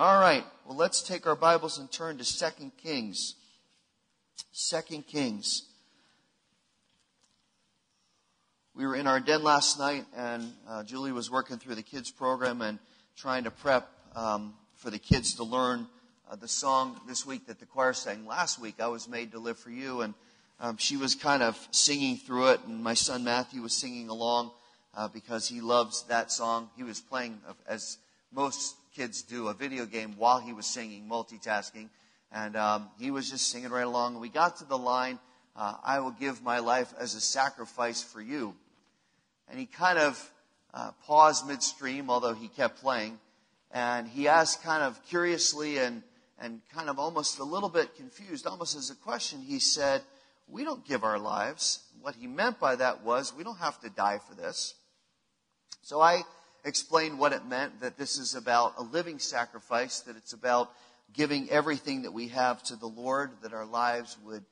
All right. Well, let's take our Bibles and turn to 2 Kings. 2 Kings. We were in our den last night, and uh, Julie was working through the kids' program and trying to prep um, for the kids to learn uh, the song this week that the choir sang last week. I was made to live for you, and um, she was kind of singing through it, and my son Matthew was singing along uh, because he loves that song. He was playing, as most kids do, a video game while he was singing, multitasking, and um, he was just singing right along. And we got to the line, uh, "I will give my life as a sacrifice for you," and he kind of uh, paused midstream, although he kept playing, and he asked, kind of curiously and and kind of almost a little bit confused, almost as a question. He said we don't give our lives. What he meant by that was we don't have to die for this. So I explained what it meant that this is about a living sacrifice, that it's about giving everything that we have to the Lord, that our lives would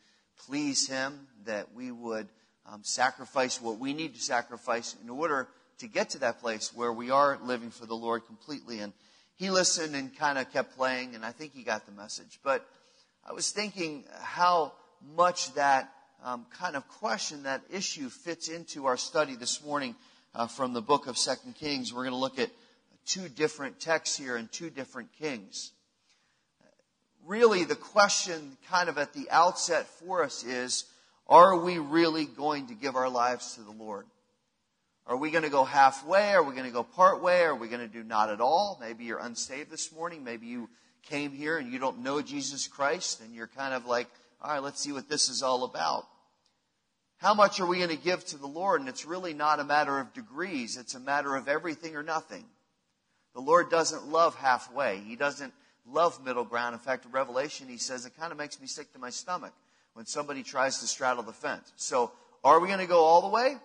please Him, that we would um, sacrifice what we need to sacrifice in order to get to that place where we are living for the Lord completely. And he listened and kind of kept playing, and I think he got the message. But I was thinking how much that um, kind of question, that issue fits into our study this morning uh, from the book of Second Kings. We're going to look at two different texts here and two different kings. Really, the question kind of at the outset for us is, are we really going to give our lives to the Lord? Are we going to go halfway? Are we going to go part way? Are we going to do not at all? Maybe you're unsaved this morning. Maybe you came here and you don't know Jesus Christ and you're kind of like, all right, let's see what this is all about. How much are we going to give to the Lord? And it's really not a matter of degrees. It's a matter of everything or nothing. The Lord doesn't love halfway. He doesn't love middle ground. In fact, in Revelation, he says, it kind of makes me sick to my stomach when somebody tries to straddle the fence. So, are we going to go all the way?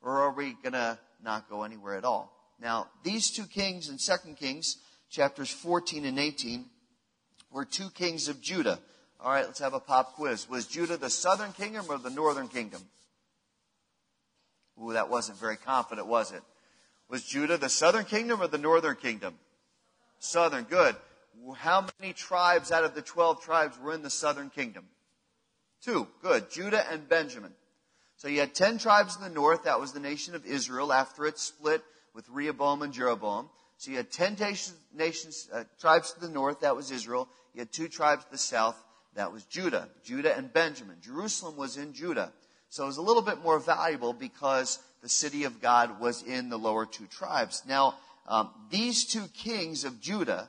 Or are we going to not go anywhere at all? Now, these two kings in 2 Kings, chapters 14 and 18, were two kings of Judah. All right, let's have a pop quiz. Was Judah the southern kingdom or the northern kingdom? Ooh, that wasn't very confident, was it? Was Judah the southern kingdom or the northern kingdom? Southern, good. How many tribes out of the 12 tribes were in the southern kingdom? Two, good. Judah and Benjamin. So you had 10 tribes in the north. That was the nation of Israel after it split with Rehoboam and Jeroboam. So you had 10 nations, uh, tribes to the north. That was Israel. You had two tribes to the south. That was Judah, Judah and Benjamin. Jerusalem was in Judah. So it was a little bit more valuable because the city of God was in the lower two tribes. Now, um, these two kings of Judah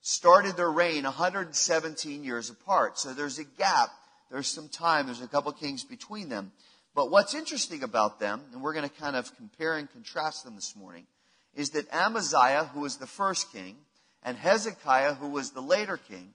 started their reign 117 years apart. So there's a gap. There's some time. There's a couple kings between them. But what's interesting about them, and we're going to kind of compare and contrast them this morning, is that Amaziah, who was the first king, and Hezekiah, who was the later king,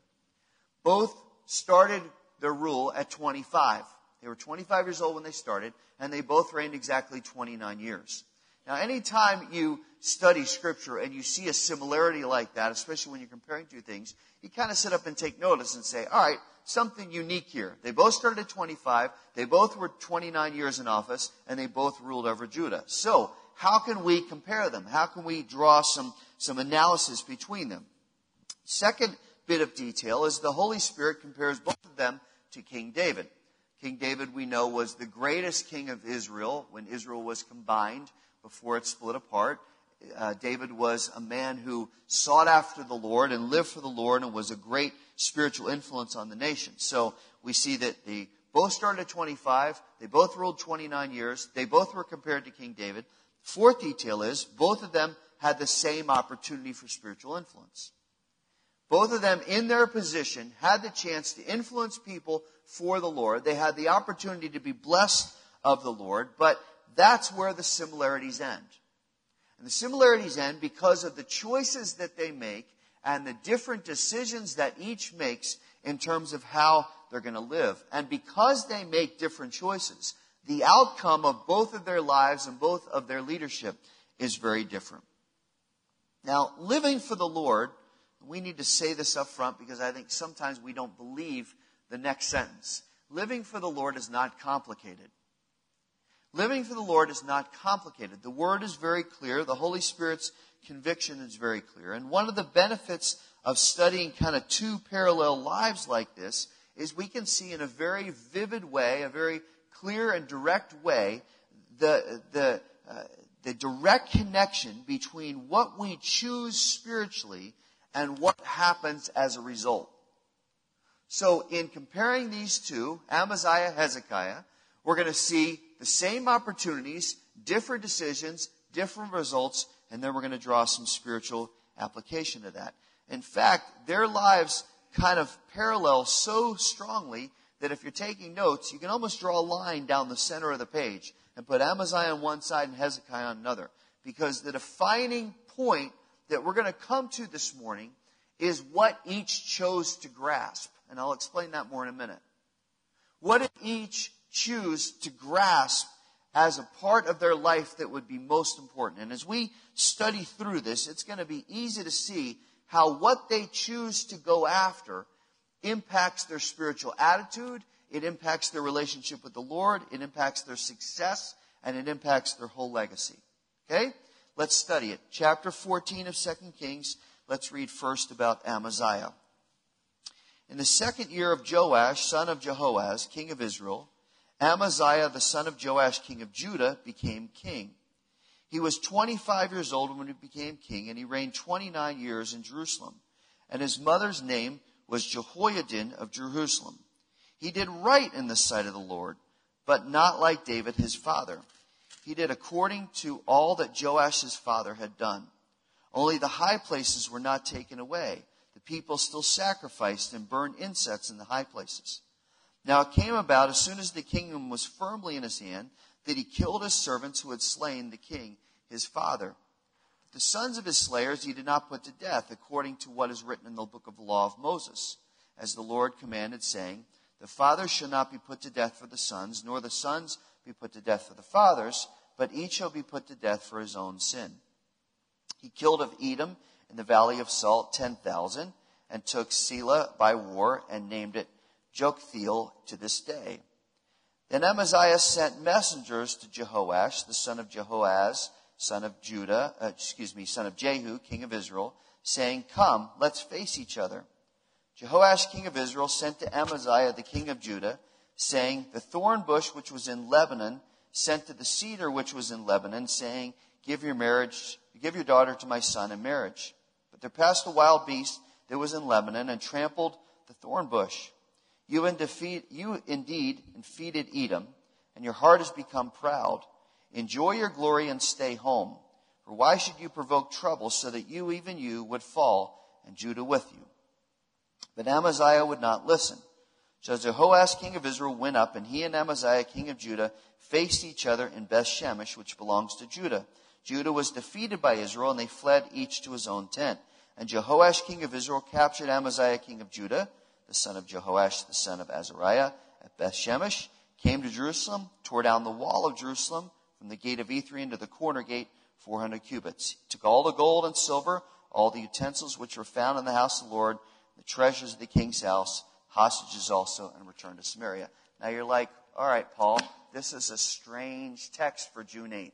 both started their rule at 25. They were 25 years old when they started, and they both reigned exactly 29 years. Now, anytime you study scripture and you see a similarity like that, especially when you're comparing two things, you kind of sit up and take notice and say, all right, something unique here. They both started at 25, they both were 29 years in office, and they both ruled over Judah. So, how can we compare them? How can we draw some, some analysis between them? Second bit of detail is the Holy Spirit compares both of them to King David. King David, we know, was the greatest king of Israel when Israel was combined before it split apart. Uh, David was a man who sought after the Lord and lived for the Lord and was a great spiritual influence on the nation. So we see that they both started at 25. They both ruled 29 years. They both were compared to King David. Fourth detail is both of them had the same opportunity for spiritual influence. Both of them, in their position, had the chance to influence people for the Lord. They had the opportunity to be blessed of the Lord, but that's where the similarities end. And the similarities end because of the choices that they make and the different decisions that each makes in terms of how they're going to live. And because they make different choices, the outcome of both of their lives and both of their leadership is very different. Now, living for the Lord we need to say this up front because I think sometimes we don't believe the next sentence. Living for the Lord is not complicated. Living for the Lord is not complicated. The word is very clear. The Holy Spirit's conviction is very clear. And one of the benefits of studying kind of two parallel lives like this is we can see in a very vivid way, a very clear and direct way, the, the, uh, the direct connection between what we choose spiritually and what happens as a result. So in comparing these two, Amaziah, Hezekiah, we're going to see the same opportunities, different decisions, different results, and then we're going to draw some spiritual application to that. In fact, their lives kind of parallel so strongly that if you're taking notes, you can almost draw a line down the center of the page and put Amaziah on one side and Hezekiah on another. Because the defining point that we're going to come to this morning is what each chose to grasp. And I'll explain that more in a minute. What did each choose to grasp as a part of their life that would be most important? And as we study through this, it's going to be easy to see how what they choose to go after impacts their spiritual attitude, it impacts their relationship with the Lord, it impacts their success, and it impacts their whole legacy. Okay? Let's study it. Chapter 14 of 2 Kings. Let's read first about Amaziah. In the second year of Joash, son of Jehoaz, king of Israel, Amaziah, the son of Joash, king of Judah, became king. He was 25 years old when he became king, and he reigned 29 years in Jerusalem. And his mother's name was Jehoaddin of Jerusalem. He did right in the sight of the Lord, but not like David his father. He did according to all that Joash's father had done. Only the high places were not taken away. The people still sacrificed and burned incense in the high places. Now it came about as soon as the kingdom was firmly in his hand that he killed his servants who had slain the king, his father. The sons of his slayers he did not put to death, according to what is written in the book of the law of Moses, as the Lord commanded, saying, The fathers shall not be put to death for the sons, nor the sons be put to death for the fathers, but each shall be put to death for his own sin. He killed of Edom in the valley of Salt ten thousand, and took Selah by war, and named it Joktheel to this day. Then Amaziah sent messengers to Jehoash, the son of Jehoaz, son of Judah, uh, excuse me, son of Jehu, king of Israel, saying, Come, let's face each other. Jehoash, king of Israel, sent to Amaziah, the king of Judah, saying, The thorn bush which was in Lebanon sent to the cedar which was in Lebanon, saying, Give your marriage, give your daughter to my son in marriage. But there passed a wild beast that was in Lebanon and trampled the thorn bush. You, defeat, you indeed defeated Edom, and your heart has become proud. Enjoy your glory and stay home. For why should you provoke trouble so that you, even you, would fall, and Judah with you? But Amaziah would not listen. So Jehoash, king of Israel, went up, and he and Amaziah, king of Judah, faced each other in Beth Shemesh, which belongs to Judah. Judah was defeated by Israel, and they fled each to his own tent. And Jehoash, king of Israel, captured Amaziah, king of Judah, the son of Jehoash, the son of Azariah, at Beth Shemesh, came to Jerusalem, tore down the wall of Jerusalem from the gate of Ephraim to the corner gate, 400 cubits. He took all the gold and silver, all the utensils which were found in the house of the Lord, the treasures of the king's house, hostages also, and returned to Samaria. Now you're like, all right, Paul, this is a strange text for June 8th.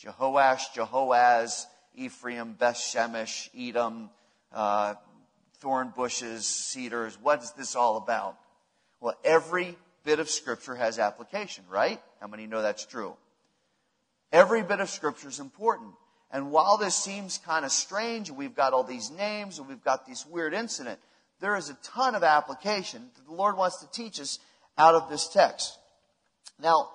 Jehoash, Jehoaz, Ephraim, Beth Shemesh, Edom, uh, thorn bushes, cedars. What is this all about? Well, every bit of scripture has application, right? How many know that's true? Every bit of scripture is important. And while this seems kind of strange, we've got all these names and we've got this weird incident, there is a ton of application that the Lord wants to teach us out of this text. Now,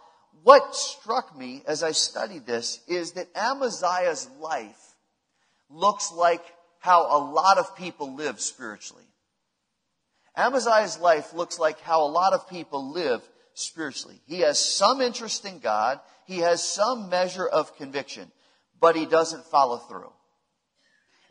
what struck me as I studied this is that Amaziah's life looks like how a lot of people live spiritually. Amaziah's life looks like how a lot of people live spiritually. He has some interest in God. He has some measure of conviction, but he doesn't follow through.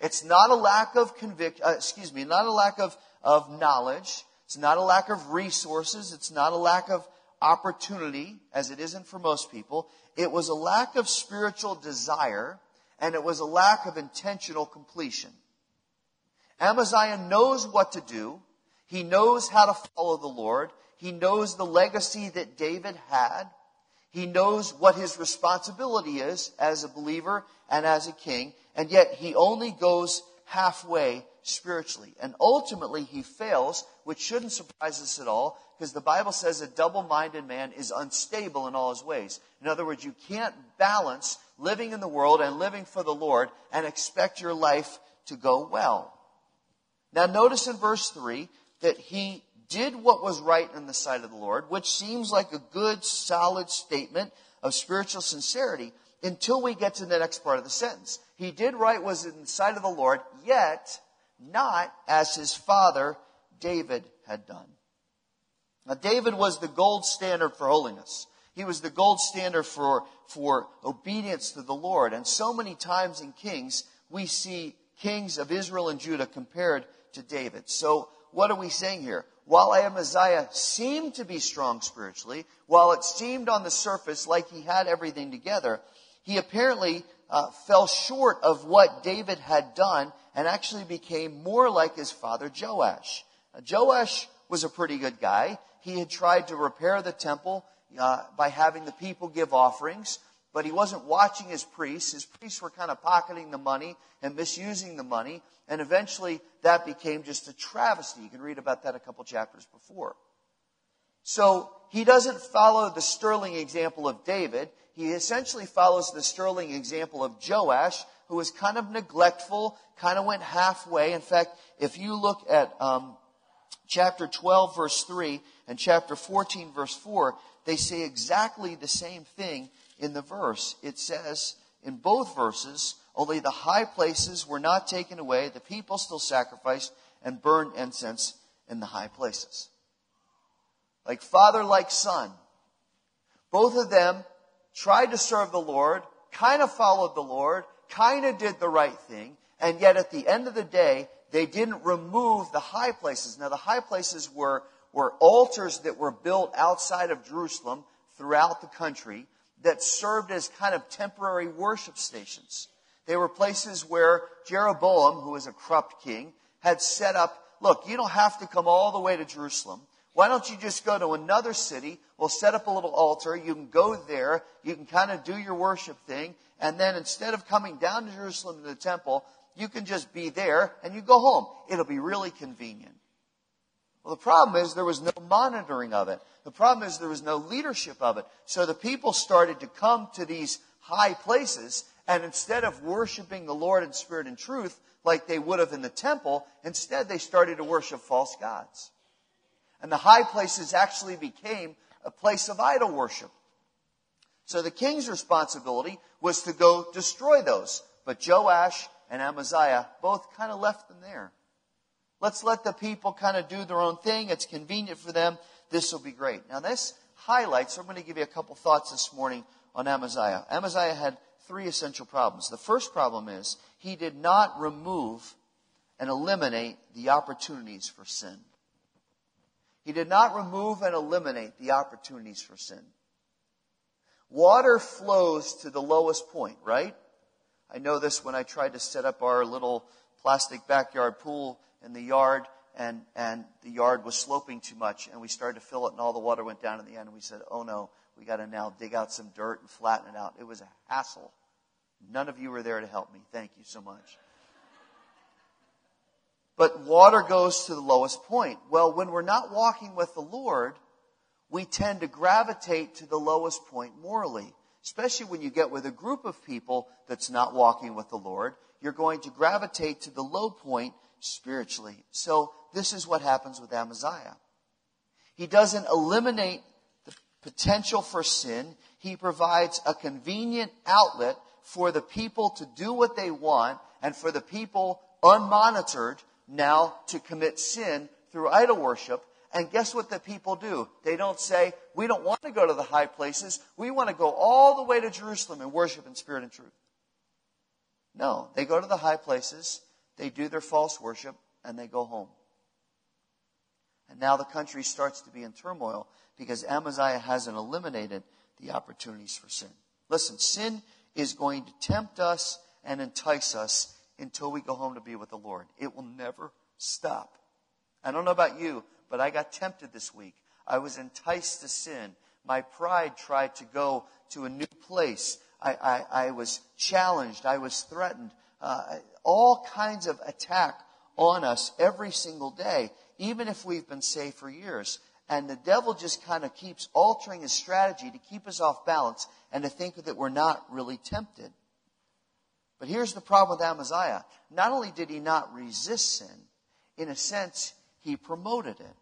It's not a lack of convict, uh, excuse me, not a lack of, of knowledge. It's not a lack of resources. It's not a lack of opportunity, as it isn't for most people. It was a lack of spiritual desire, and it was a lack of intentional completion. Amaziah knows what to do. He knows how to follow the Lord. He knows the legacy that David had. He knows what his responsibility is as a believer and as a king. And yet he only goes halfway spiritually. And ultimately, he fails, which shouldn't surprise us at all, because the Bible says a double minded man is unstable in all his ways. In other words, you can't balance living in the world and living for the Lord and expect your life to go well. Now, notice in verse 3 that he did what was right in the sight of the Lord, which seems like a good, solid statement of spiritual sincerity until we get to the next part of the sentence. He did right was in the sight of the Lord, yet not as his father David had done. Now, David was the gold standard for holiness. He was the gold standard for, for obedience to the Lord. And so many times in Kings, we see kings of Israel and Judah compared to David. So, what are we saying here? While Amaziah seemed to be strong spiritually, while it seemed on the surface like he had everything together, he apparently uh, fell short of what David had done and actually became more like his father Joash. Uh, Joash was a pretty good guy. He had tried to repair the temple uh, by having the people give offerings, but he wasn't watching his priests. His priests were kind of pocketing the money and misusing the money, and eventually that became just a travesty. You can read about that a couple chapters before. So he doesn't follow the sterling example of David. He essentially follows the sterling example of Joash, who was kind of neglectful, kind of went halfway. In fact, if you look at um, chapter 12, verse 3, and chapter 14, verse 4, they say exactly the same thing in the verse. It says in both verses, only the high places were not taken away, the people still sacrificed and burned incense in the high places. Like father, like son. Both of them tried to serve the Lord, kind of followed the Lord, kind of did the right thing, and yet at the end of the day, they didn't remove the high places. Now, the high places were, were altars that were built outside of Jerusalem throughout the country that served as kind of temporary worship stations. They were places where Jeroboam, who was a corrupt king, had set up, look, you don't have to come all the way to Jerusalem. Why don't you just go to another city? We'll set up a little altar. You can go there. You can kind of do your worship thing. And then instead of coming down to Jerusalem to the temple, you can just be there and you go home. It'll be really convenient. Well, the problem is there was no monitoring of it. The problem is there was no leadership of it. So the people started to come to these high places and instead of worshiping the Lord in spirit and truth like they would have in the temple, instead they started to worship false gods. And the high places actually became a place of idol worship. So the king's responsibility was to go destroy those. But Joash and Amaziah both kind of left them there. Let's let the people kind of do their own thing. It's convenient for them. This will be great. Now, this highlights, I'm going to give you a couple thoughts this morning on Amaziah. Amaziah had three essential problems. The first problem is he did not remove and eliminate the opportunities for sin. He did not remove and eliminate the opportunities for sin. Water flows to the lowest point, right? I know this when I tried to set up our little plastic backyard pool in the yard and, and the yard was sloping too much and we started to fill it and all the water went down in the end and we said, oh no, we got to now dig out some dirt and flatten it out. It was a hassle. None of you were there to help me. Thank you so much. But water goes to the lowest point. Well, when we're not walking with the Lord, we tend to gravitate to the lowest point morally especially when you get with a group of people that's not walking with the Lord, you're going to gravitate to the low point spiritually. So this is what happens with Amaziah. He doesn't eliminate the potential for sin. He provides a convenient outlet for the people to do what they want and for the people unmonitored now to commit sin through idol worship and guess what the people do? They don't say, we don't want to go to the high places. We want to go all the way to Jerusalem and worship in spirit and truth. No, they go to the high places, they do their false worship, and they go home. And now the country starts to be in turmoil because Amaziah hasn't eliminated the opportunities for sin. Listen, sin is going to tempt us and entice us until we go home to be with the Lord. It will never stop. I don't know about you, but I got tempted this week. I was enticed to sin. My pride tried to go to a new place. I, I, I was challenged. I was threatened. uh, all kinds of attack on us every single day, even if we've been saved for years. And the devil just kind of keeps altering his strategy to keep us off balance and to think that we're not really tempted. But here's the problem with Amaziah. Not only did he not resist sin, in a sense, he promoted it.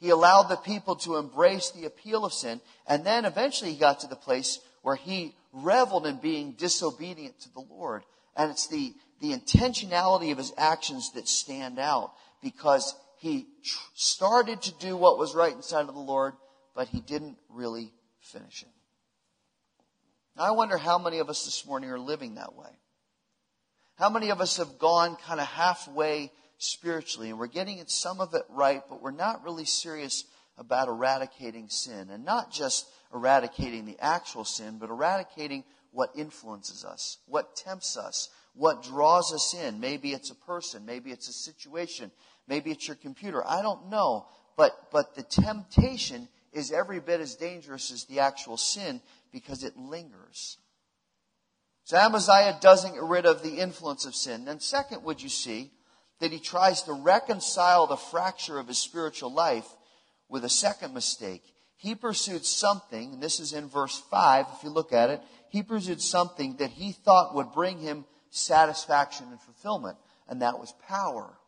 He allowed the people to embrace the appeal of sin, and then eventually he got to the place where he reveled in being disobedient to the Lord. And it's the, the intentionality of his actions that stand out because he tr- started to do what was right inside of the Lord, but he didn't really finish it. Now, I wonder how many of us this morning are living that way. How many of us have gone kind of halfway spiritually and we're getting some of it right, but we're not really serious about eradicating sin and not just eradicating the actual sin, but eradicating what influences us, what tempts us, what draws us in. Maybe it's a person, maybe it's a situation, maybe it's your computer. I don't know. But, but the temptation is every bit as dangerous as the actual sin because it lingers. So Amaziah doesn't get rid of the influence of sin. Then second, would you see that he tries to reconcile the fracture of his spiritual life with a second mistake he pursued something, and this is in verse 5, if you look at it, he pursued something that he thought would bring him satisfaction and fulfillment, and that was power.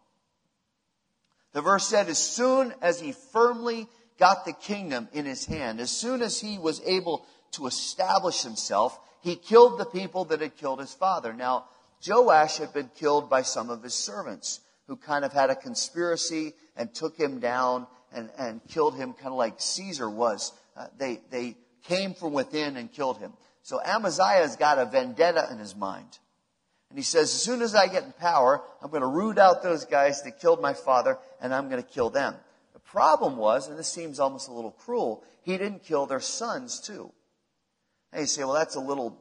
The verse said, as soon as he firmly got the kingdom in his hand, as soon as he was able to establish himself, he killed the people that had killed his father. Now, Joash had been killed by some of his servants who kind of had a conspiracy and took him down and, and killed him kind of like Caesar was. Uh, they, they came from within and killed him. So Amaziah's got a vendetta in his mind. And he says, as soon as I get in power, I'm going to root out those guys that killed my father and I'm going to kill them. The problem was, and this seems almost a little cruel, he didn't kill their sons too. And you say, well, that's a little,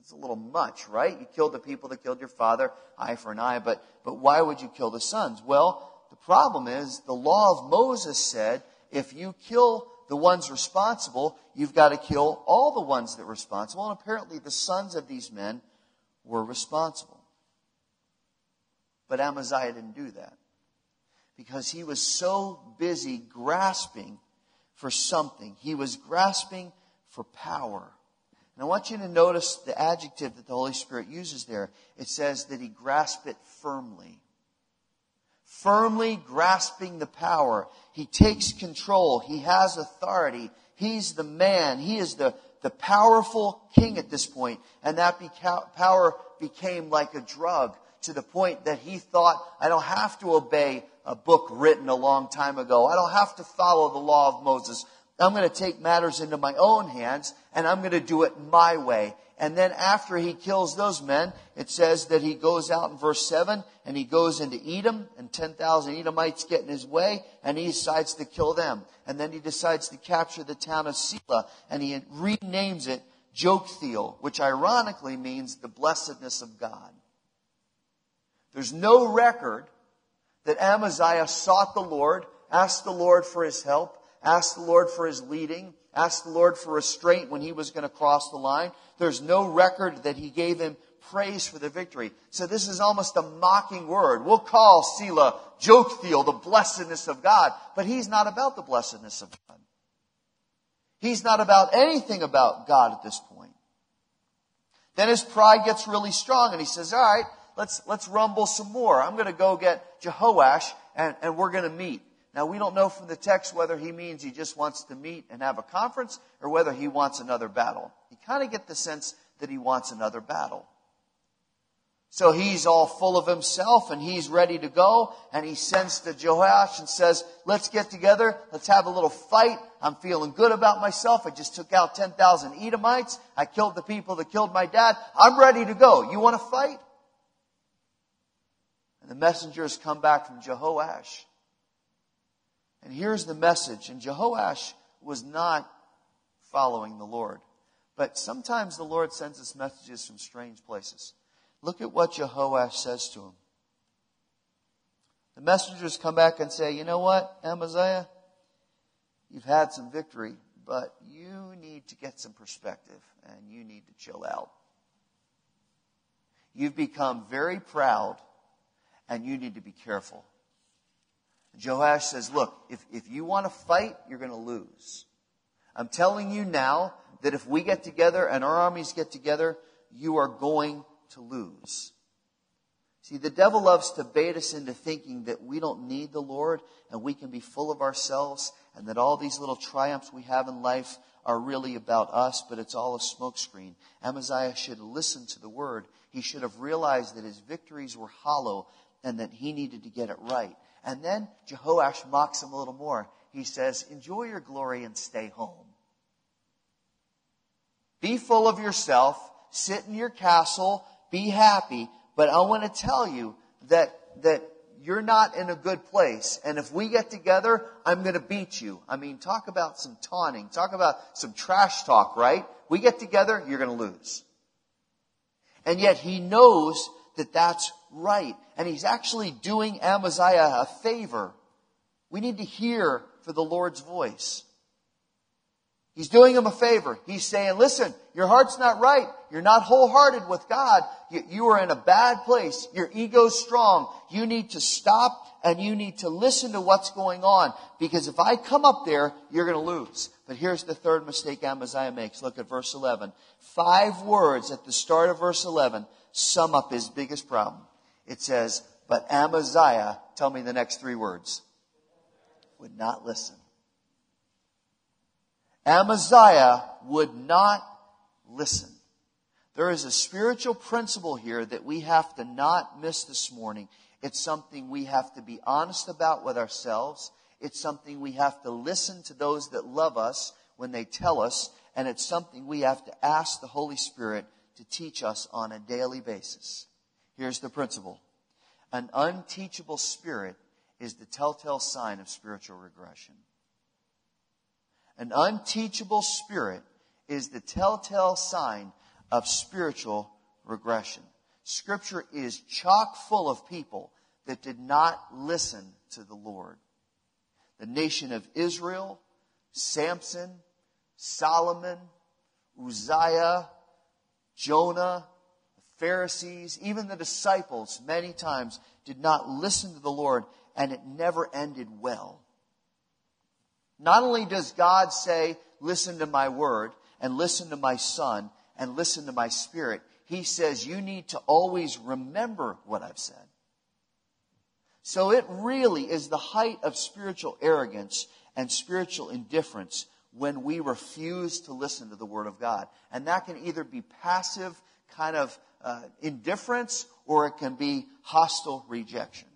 it's a little much, right? You killed the people that killed your father, eye for an eye, but, but why would you kill the sons? Well, the problem is the law of Moses said if you kill the ones responsible, you've got to kill all the ones that are responsible. And apparently the sons of these men were responsible. But Amaziah didn't do that because he was so busy grasping for something. He was grasping for power. And I want you to notice the adjective that the Holy Spirit uses there. It says that he grasped it firmly firmly grasping the power. He takes control. He has authority. He's the man. He is the, the powerful king at this point. And that beca- power became like a drug to the point that he thought, I don't have to obey a book written a long time ago. I don't have to follow the law of Moses. I'm going to take matters into my own hands and I'm going to do it my way. And then after he kills those men, it says that he goes out in verse 7 and he goes into Edom and 10,000 Edomites get in his way and he decides to kill them. And then he decides to capture the town of Selah and he renames it Joktheel, which ironically means the blessedness of God. There's no record that Amaziah sought the Lord, asked the Lord for his help, asked the Lord for his leading, asked the Lord for restraint when he was going to cross the line. There's no record that he gave him praise for the victory. So this is almost a mocking word. We'll call Selah Joktheel, the blessedness of God, but he's not about the blessedness of God. He's not about anything about God at this point. Then his pride gets really strong and he says, all right, let's, let's rumble some more. I'm going to go get Jehoash and, and we're going to meet. Now, we don't know from the text whether he means he just wants to meet and have a conference or whether he wants another battle. You kind of get the sense that he wants another battle. So he's all full of himself and he's ready to go and he sends to Joash and says, let's get together. Let's have a little fight. I'm feeling good about myself. I just took out 10,000 Edomites. I killed the people that killed my dad. I'm ready to go. You want to fight? And the messengers come back from Jehoash and here's the message. And Jehoash was not following the Lord. But sometimes the Lord sends us messages from strange places. Look at what Jehoash says to him. The messengers come back and say, you know what, Amaziah? You've had some victory, but you need to get some perspective and you need to chill out. You've become very proud and you need to be careful. Joash says, look, if, if you want to fight, you're going to lose. I'm telling you now that if we get together and our armies get together, you are going to lose. See, the devil loves to bait us into thinking that we don't need the Lord and we can be full of ourselves and that all these little triumphs we have in life are really about us, but it's all a smokescreen. Amaziah should have listened to the word. He should have realized that his victories were hollow and that he needed to get it right. And then Jehoash mocks him a little more. He says, enjoy your glory and stay home. Be full of yourself, sit in your castle, be happy, but I want to tell you that, that you're not in a good place. And if we get together, I'm going to beat you. I mean, talk about some taunting. Talk about some trash talk, right? We get together, you're going to lose. And yet he knows that that's right. And he's actually doing Amaziah a favor. We need to hear for the Lord's voice. He's doing him a favor. He's saying, listen, your heart's not right. You're not wholehearted with God. You, you, are in a bad place. Your ego's strong. You need to stop and you need to listen to what's going on. Because if I come up there, you're going to lose. But here's the third mistake Amaziah makes. Look at verse 11. Five words at the start of verse 11 sum up his biggest problem. It says, but Amaziah, tell me the next three words, would not listen. Amaziah would not listen. There is a spiritual principle here that we have to not miss this morning. It's something we have to be honest about with ourselves. It's something we have to listen to those that love us when they tell us. And it's something we have to ask the Holy Spirit to teach us on a daily basis. Here's the principle. An unteachable spirit is the telltale sign of spiritual regression. An unteachable spirit is the telltale sign of spiritual regression. Scripture is chock full of people that did not listen to the Lord. The nation of Israel, Samson, Solomon, Uzziah, Jonah, Pharisees, even the disciples many times did not listen to the Lord and it never ended well. Not only does God say, listen to my word and listen to my son and listen to my spirit, he says you need to always remember what I've said. So it really is the height of spiritual arrogance and spiritual indifference when we refuse to listen to the Word of God. And that can either be passive kind of uh, indifference or it can be hostile rejection.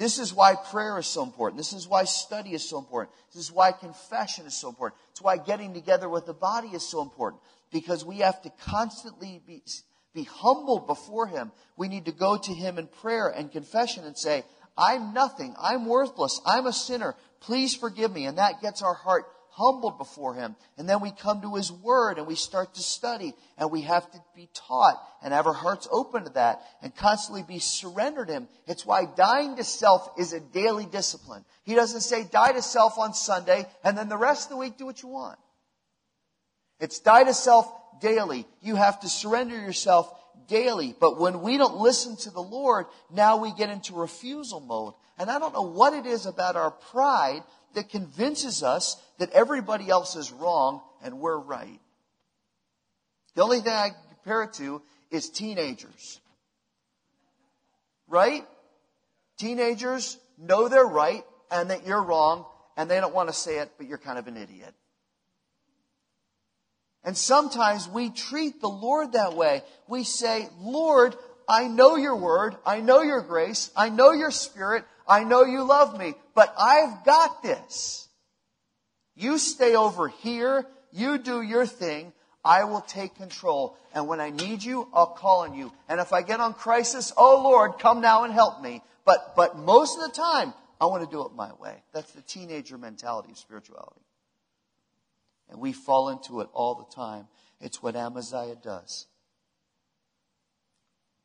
This is why prayer is so important. This is why study is so important. This is why confession is so important. It's why getting together with the body is so important. Because we have to constantly be, be humbled before Him. We need to go to Him in prayer and confession and say, I'm nothing. I'm worthless. I'm a sinner. Please forgive me. And that gets our heart humbled before Him. And then we come to His Word and we start to study and we have to be taught and have our hearts open to that and constantly be surrendered to Him. It's why dying to self is a daily discipline. He doesn't say die to self on Sunday and then the rest of the week do what you want. It's die to self daily. You have to surrender yourself daily. But when we don't listen to the Lord, now we get into refusal mode. And I don't know what it is about our pride that convinces us that everybody else is wrong and we're right. The only thing I compare it to is teenagers. Right? Teenagers know they're right and that you're wrong and they don't want to say it, but you're kind of an idiot. And sometimes we treat the Lord that way. We say, Lord, I know your word. I know your grace. I know your spirit. I know you love me, but I've got this. You stay over here. You do your thing. I will take control. And when I need you, I'll call on you. And if I get on crisis, oh Lord, come now and help me. But, but most of the time, I want to do it my way. That's the teenager mentality of spirituality. And we fall into it all the time. It's what Amaziah does.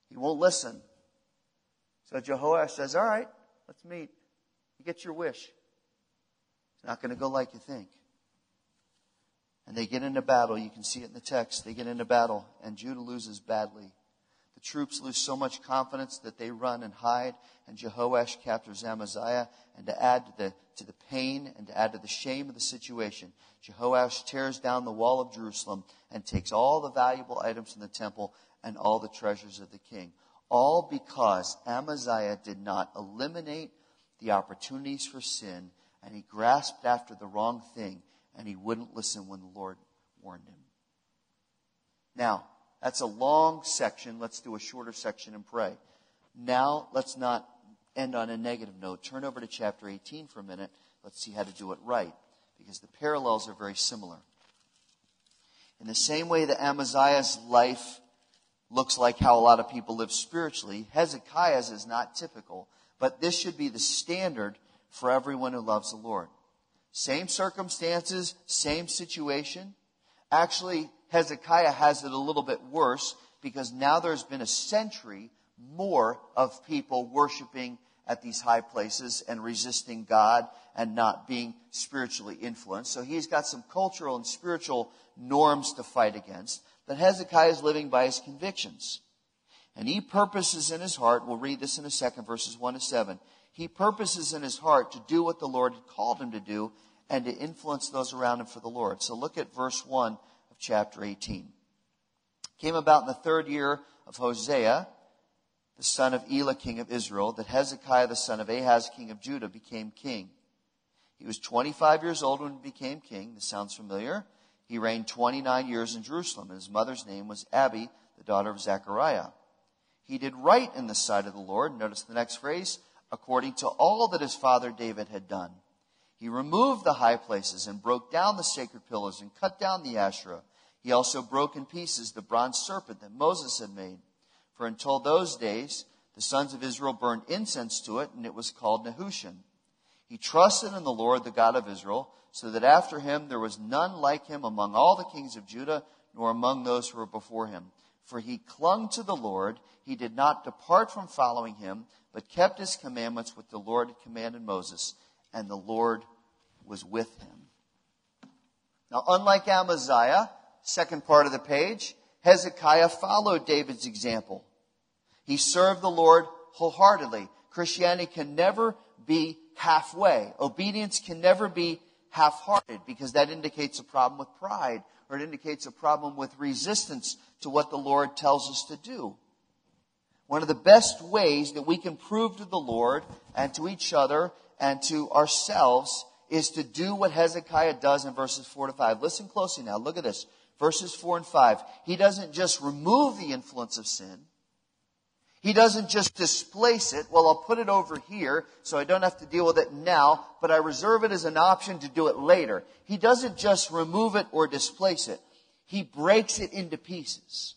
He won't listen. So Jehoash says, All right, let's meet. You get your wish. Not going to go like you think. And they get into battle. You can see it in the text. They get into battle, and Judah loses badly. The troops lose so much confidence that they run and hide, and Jehoash captures Amaziah. And to add to the, to the pain and to add to the shame of the situation, Jehoash tears down the wall of Jerusalem and takes all the valuable items in the temple and all the treasures of the king. All because Amaziah did not eliminate the opportunities for sin and he grasped after the wrong thing and he wouldn't listen when the Lord warned him. Now, that's a long section. Let's do a shorter section and pray. Now, let's not end on a negative note. Turn over to chapter 18 for a minute. Let's see how to do it right, because the parallels are very similar. In the same way that Amaziah's life looks like how a lot of people live spiritually, Hezekiah's is not typical, but this should be the standard for everyone who loves the Lord. Same circumstances, same situation. Actually, Hezekiah has it a little bit worse because now there's been a century more of people worshiping at these high places and resisting God and not being spiritually influenced. So he's got some cultural and spiritual norms to fight against. But Hezekiah is living by his convictions. And he purposes in his heart, we'll read this in a second, verses 1 to 7. He purposes in his heart to do what the Lord had called him to do and to influence those around him for the Lord. So look at verse 1 of chapter 18. came about in the third year of Hosea, the son of Elah, king of Israel, that Hezekiah, the son of Ahaz, king of Judah, became king. He was 25 years old when he became king. This sounds familiar. He reigned 29 years in Jerusalem, and his mother's name was Abi, the daughter of Zechariah. He did right in the sight of the Lord. Notice the next phrase, according to all that his father David had done. He removed the high places and broke down the sacred pillars and cut down the Asherah. He also broke in pieces the bronze serpent that Moses had made. For until those days, the sons of Israel burned incense to it, and it was called Nehushtan. He trusted in the Lord, the God of Israel, so that after him there was none like him among all the kings of Judah, nor among those who were before him. For he clung to the Lord. He did not depart from following him, but kept his commandments which the Lord had commanded Moses and the Lord was with him. Now, unlike Amaziah, second part of the page, Hezekiah followed David's example. He served the Lord wholeheartedly. Christianity can never be halfway. Obedience can never be half-hearted because that indicates a problem with pride or it indicates a problem with resistance to what the Lord tells us to do. One of the best ways that we can prove to the Lord and to each other and to ourselves is to do what Hezekiah does in verses 4 to 5. Listen closely now. Look at this. Verses 4 and 5. He doesn't just remove the influence of sin. He doesn't just displace it. Well, I'll put it over here so I don't have to deal with it now, but I reserve it as an option to do it later. He doesn't just remove it or displace it. He breaks it into pieces.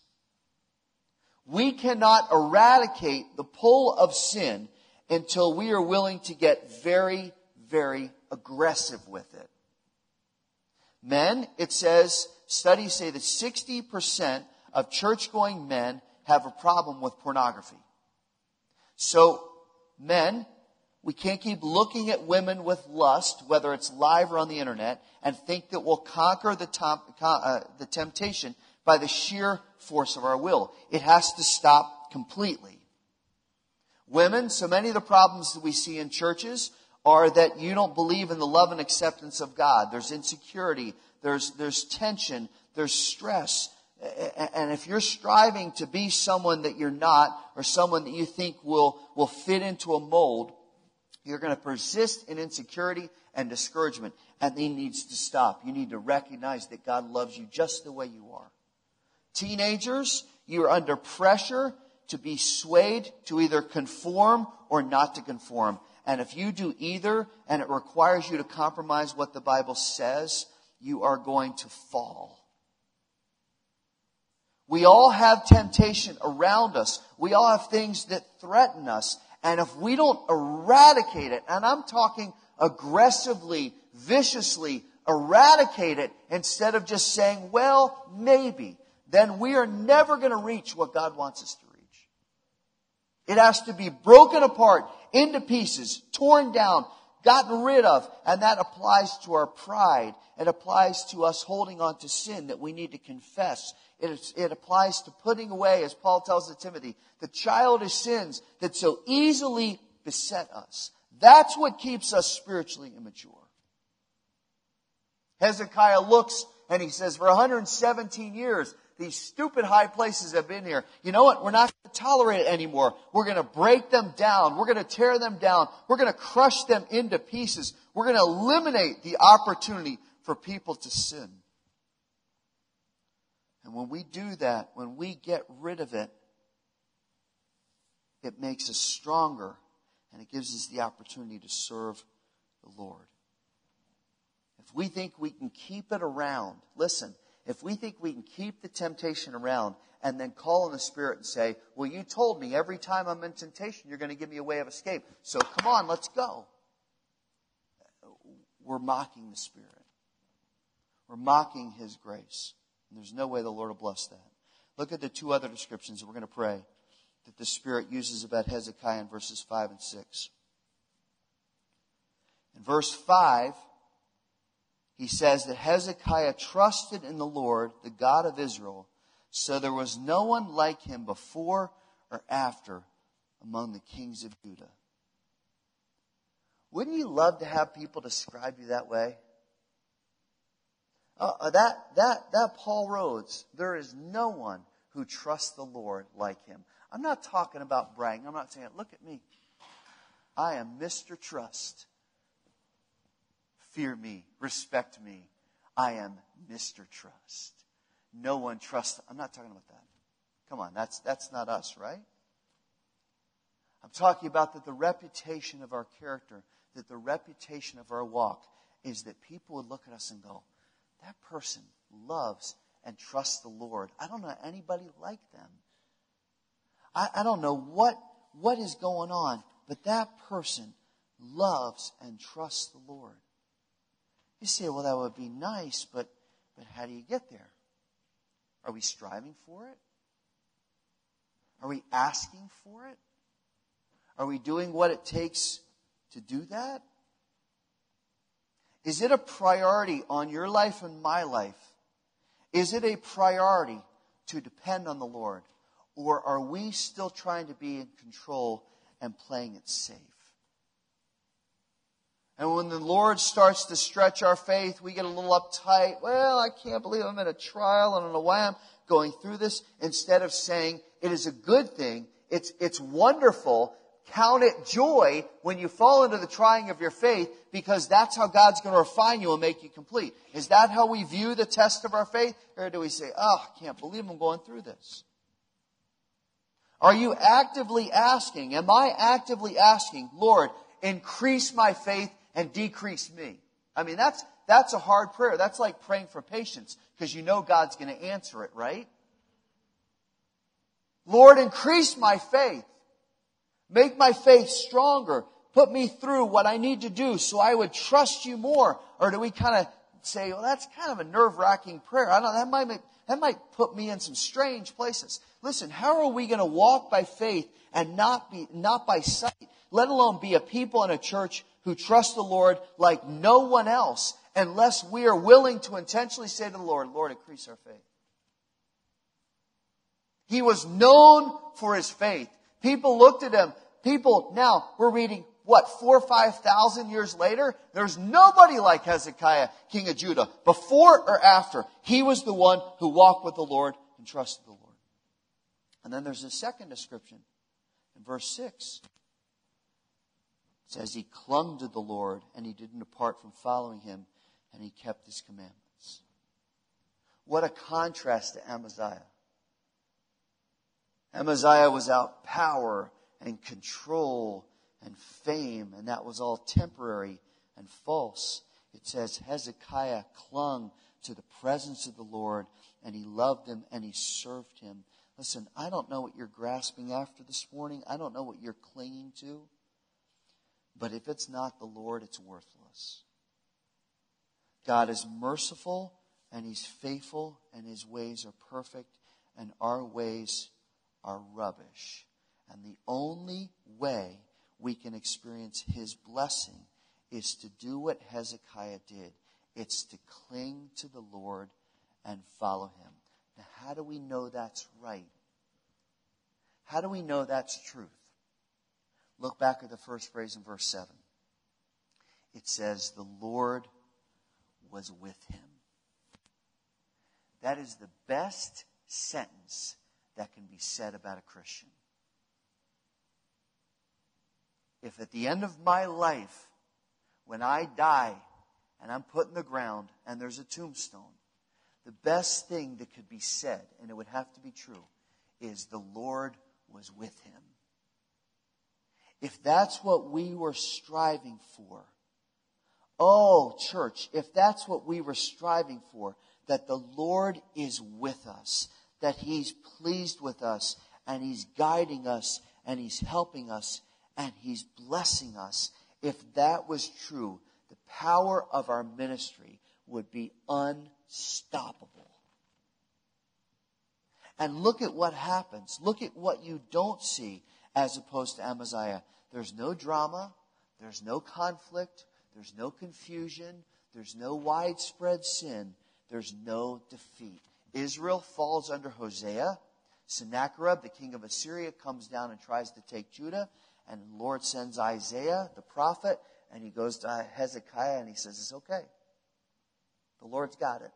We cannot eradicate the pull of sin until we are willing to get very, very aggressive with it. Men, it says, studies say that 60% of church going men have a problem with pornography. So, men, we can't keep looking at women with lust, whether it's live or on the internet, and think that we'll conquer the, top, uh, the temptation by the sheer force of our will. It has to stop completely. Women, so many of the problems that we see in churches are that you don't believe in the love and acceptance of God. There's insecurity, there's, there's tension, there's stress. And if you're striving to be someone that you're not, or someone that you think will, will fit into a mold, you're going to persist in insecurity and discouragement. And it needs to stop. You need to recognize that God loves you just the way you are. Teenagers, you're under pressure to be swayed to either conform or not to conform. And if you do either and it requires you to compromise what the Bible says, you are going to fall. We all have temptation around us. We all have things that threaten us. And if we don't eradicate it, and I'm talking aggressively, viciously eradicate it instead of just saying, well, maybe, then we are never going to reach what God wants us to reach. It has to be broken apart into pieces, torn down, gotten rid of. And that applies to our pride. It applies to us holding on to sin that we need to confess. It, applies to putting away, as Paul tells to Timothy, the childish sins that so easily beset us. That's what keeps us spiritually immature. Hezekiah looks and he says, for 117 years, these stupid high places have been here. You know what? We're not going to tolerate it anymore. We're going to break them down. We're going to tear them down. We're going to crush them into pieces. We're going to eliminate the opportunity for people to sin. And when we do that, when we get rid of it, it makes us stronger and it gives us the opportunity to serve the Lord. If we think we can keep it around, listen, if we think we can keep the temptation around and then call on the Spirit and say, Well, you told me every time I'm in temptation, you're going to give me a way of escape. So come on, let's go. We're mocking the Spirit. We're mocking His grace. And there's no way the Lord will bless that. Look at the two other descriptions, we're going to pray that the Spirit uses about Hezekiah in verses 5 and 6. In verse 5, he says that Hezekiah trusted in the Lord, the God of Israel, so there was no one like him before or after among the kings of Judah. Wouldn't you love to have people describe you that way? Uh, uh that, that, that Paul Rhodes, there is no one who trusts the Lord like him. I'm not talking about bragging. I'm not saying, look at me. I am Mr. Trust fear me, respect me. I am Mr. Trust. No one trusts. I'm not talking about that. Come on, that's, that's not us, right? I'm talking about that the reputation of our character, that the reputation of our walk is that people would look at us and go, that person loves and trusts the Lord. I don't know anybody like them. I, I don't know what, what is going on, but that person loves and trusts the Lord. You say, well, that would be nice, but, but how do you get there? Are we striving for it? Are we asking for it? Are we doing what it takes to do that? Is it a priority on your life and my life? Is it a priority to depend on the Lord? Or are we still trying to be in control and playing it safe? And when the Lord starts to stretch our faith, we get a little uptight. Well, I can't believe I'm in a trial. I don't know why I'm going through this. Instead of saying, it is a good thing. It's, it's wonderful. Count it joy when you fall into the trying of your faith because that's how God's going to refine you and make you complete. Is that how we view the test of our faith? Or do we say, oh, I can't believe I'm going through this? Are you actively asking, am I actively asking, Lord, increase my faith and decrease me. I mean, that's, that's a hard prayer. That's like praying for patience because you know God's going to answer it, right? Lord, increase my faith. Make my faith stronger. Put me through what I need to do so I would trust you more. Or do we kind of say, well, that's kind of a nerve wracking prayer. I don't know, that might make, that might put me in some strange places. Listen, how are we going to walk by faith and not be, not by sight, let alone be a people in a church who trust the Lord like no one else unless we are willing to intentionally say to the Lord, Lord, increase our faith. He was known for his faith. People looked at him. People, now, we're reading, what, four or five thousand years later? There's nobody like Hezekiah, king of Judah. Before or after, he was the one who walked with the Lord and trusted the Lord. And then there's a second description in verse 6 says he clung to the Lord and he didn't depart from following him and he kept his commandments. What a contrast to Amaziah. Amaziah was out power and control and fame, and that was all temporary and false. It says Hezekiah clung to the presence of the Lord and he loved him and he served him. Listen, I don't know what you're grasping after this morning. I don't know what you're clinging to. But if it's not the Lord, it's worthless. God is merciful and He's faithful and His ways are perfect and our ways are rubbish. And the only way we can experience His blessing is to do what Hezekiah did. It's to cling to the Lord and follow him. Now, how do we know that's right? How do we know that's truth? Look back at the first phrase in verse 7. It says, The Lord was with him. That is the best sentence that can be said about a Christian. If at the end of my life, when I die and I'm put in the ground and there's a tombstone, the best thing that could be said, and it would have to be true, is the Lord was with him. If that's what we were striving for, oh, church, if that's what we were striving for, that the Lord is with us, that He's pleased with us, and He's guiding us, and He's helping us, and He's blessing us, if that was true, the power of our ministry would be unstoppable. And look at what happens. Look at what you don't see as opposed to Amaziah. There's no drama. There's no conflict. There's no confusion. There's no widespread sin. There's no defeat. Israel falls under Hosea. Sennacherib, the king of Assyria, comes down and tries to take Judah. And the Lord sends Isaiah, the prophet, and he goes to Hezekiah and he says, It's okay. The Lord's got it.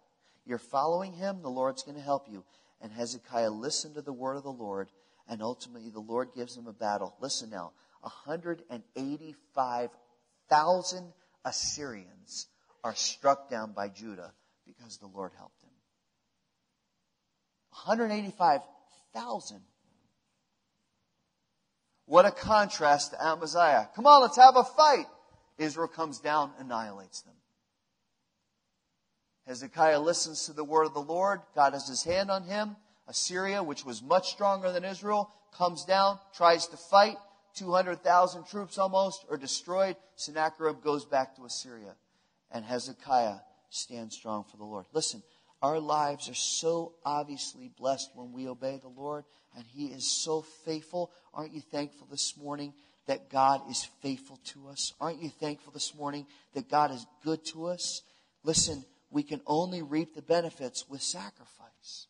You're following him, the Lord's going to help you. And Hezekiah listened to the word of the Lord, and ultimately the Lord gives them a battle. Listen now 185,000 Assyrians are struck down by Judah because the Lord helped them. 185,000. What a contrast to Amaziah. Come on, let's have a fight. Israel comes down, annihilates them. Hezekiah listens to the word of the Lord. God has his hand on him. Assyria, which was much stronger than Israel, comes down, tries to fight. 200,000 troops almost are destroyed. Sennacherib goes back to Assyria. And Hezekiah stands strong for the Lord. Listen, our lives are so obviously blessed when we obey the Lord, and He is so faithful. Aren't you thankful this morning that God is faithful to us? Aren't you thankful this morning that God is good to us? Listen, we can only reap the benefits with sacrifice.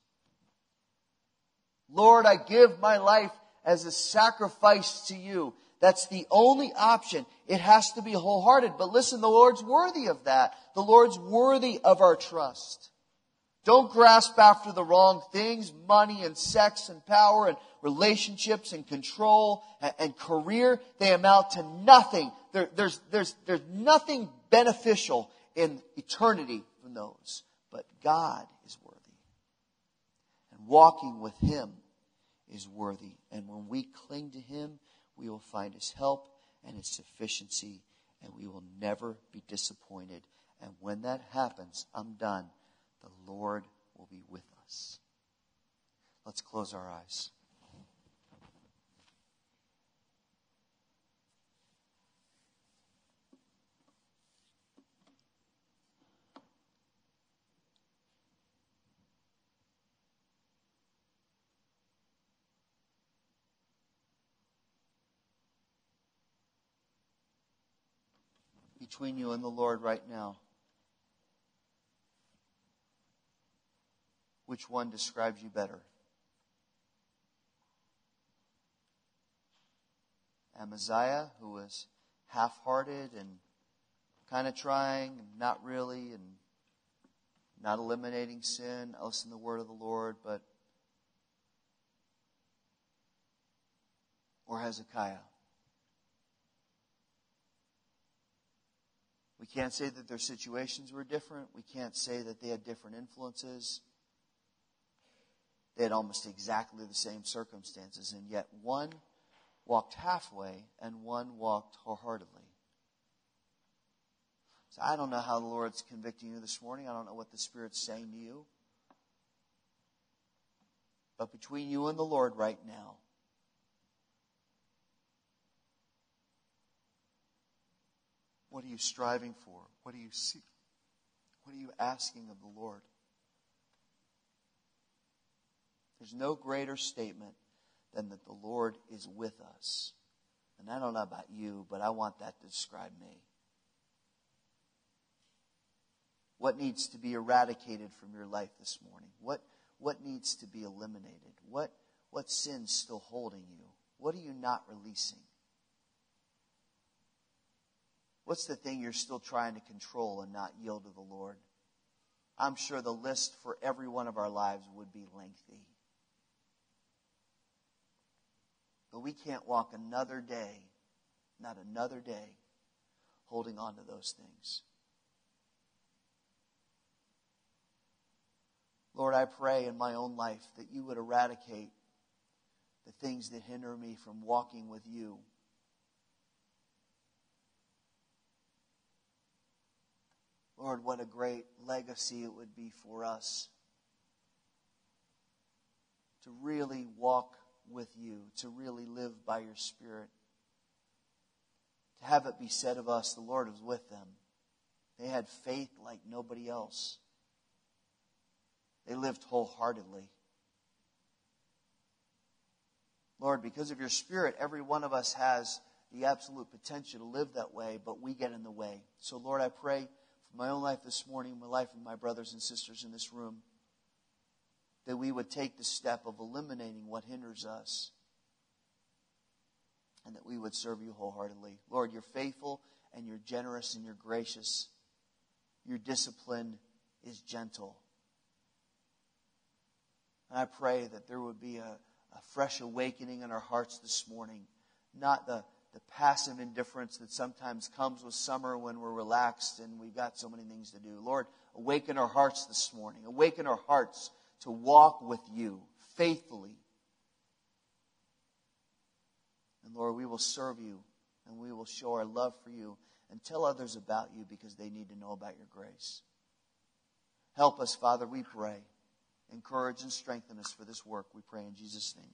Lord, I give my life as a sacrifice to you. That's the only option. It has to be wholehearted. But listen, the Lord's worthy of that. The Lord's worthy of our trust. Don't grasp after the wrong things, money and sex and power and relationships and control and, and career. They amount to nothing. There, there's, there's, there's nothing beneficial in eternity from those. But God is worthy. And walking with Him is worthy. And when we cling to Him, we will find His help and His sufficiency, and we will never be disappointed. And when that happens, I'm done. The Lord will be with us. Let's close our eyes. Between you and the Lord right now? Which one describes you better? Amaziah, who was half hearted and kind of trying and not really and not eliminating sin, else in the word of the Lord, but or Hezekiah can't say that their situations were different. We can't say that they had different influences. They had almost exactly the same circumstances, and yet one walked halfway and one walked wholeheartedly. So I don't know how the Lord's convicting you this morning. I don't know what the Spirit's saying to you. But between you and the Lord right now, What are you striving for? What are you seeking? What are you asking of the Lord? There's no greater statement than that the Lord is with us. And I don't know about you, but I want that to describe me. What needs to be eradicated from your life this morning? What, what needs to be eliminated? What, what sin's still holding you? What are you not releasing? What's the thing you're still trying to control and not yield to the Lord? I'm sure the list for every one of our lives would be lengthy. But we can't walk another day, not another day, holding on to those things. Lord, I pray in my own life that you would eradicate the things that hinder me from walking with you. Lord, what a great legacy it would be for us to really walk with you, to really live by your Spirit. To have it be said of us, the Lord was with them. They had faith like nobody else. They lived wholeheartedly. Lord, because of your Spirit, every one of us has the absolute potential to live that way, but we get in the way. So, Lord, I pray my own life this morning, my life of my brothers and sisters in this room, that we would take the step of eliminating what hinders us and that we would serve you wholeheartedly. Lord, you're faithful and you're generous and you're gracious. Your discipline is gentle. And I pray that there would be a, a fresh awakening in our hearts this morning, not the, the passive indifference that sometimes comes with summer when we're relaxed and we've got so many things to do. Lord, awaken our hearts this morning. Awaken our hearts to walk with you faithfully. And Lord, we will serve you and we will show our love for you and tell others about you because they need to know about your grace. Help us, Father, we pray encourage and strengthen us for this work. We pray in Jesus' name.